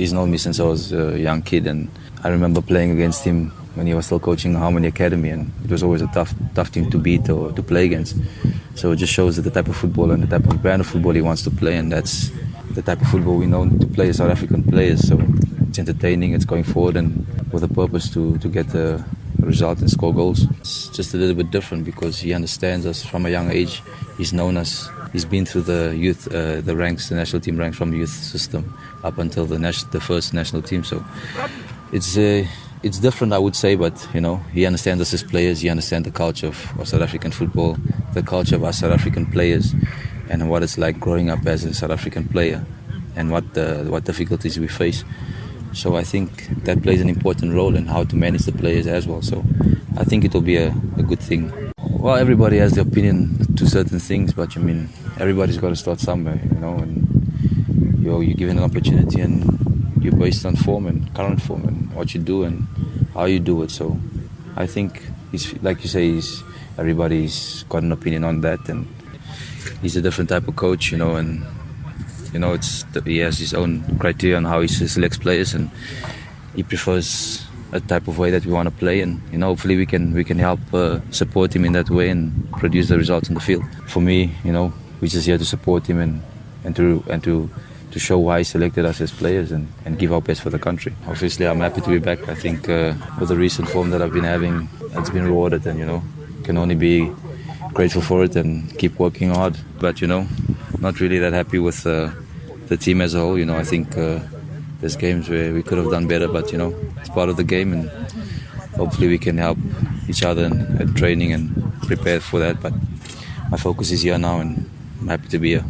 he's known me since I was a young kid, and I remember playing against him when he was still coaching Harmony Academy, and it was always a tough, tough team to beat or to play against. So it just shows that the type of football and the type of brand of football he wants to play, and that's the type of football we know to play as South African players. So it's entertaining, it's going forward, and with a purpose to to get the result and score goals. It's just a little bit different because he understands us from a young age. He's known us. He's been through the youth, uh, the ranks, the national team ranks from the youth system up until the national, the first national team. So it's uh, it's different, I would say, but you know he understands us as players. He understands the culture of, of South African football, the culture of our South African players, and what it's like growing up as a South African player, and what what difficulties we face. So I think that plays an important role in how to manage the players as well. So I think it will be a, a good thing. Well, everybody has the opinion to certain things, but I mean, everybody's got to start somewhere, you know, and you're, you're given an opportunity and you're based on form and current form and what you do and how you do it. So I think he's, like you say, he's, everybody's got an opinion on that and he's a different type of coach, you know, and you know, it's he has his own criteria on how he selects players, and he prefers a type of way that we want to play, and you know, hopefully we can we can help uh, support him in that way and produce the results on the field. For me, you know, we're just here to support him and and to and to to show why he selected us as players and, and give our best for the country. Obviously, I'm happy to be back. I think uh, with the recent form that I've been having, it's been rewarded, and you know, can only be grateful for it and keep working hard. But you know, not really that happy with uh, the team as a whole. You know, I think uh, there's games where we could have done better, but you know, it's part of the game, and hopefully we can help each other in, in training and prepare for that. But my focus is here now, and I'm happy to be here.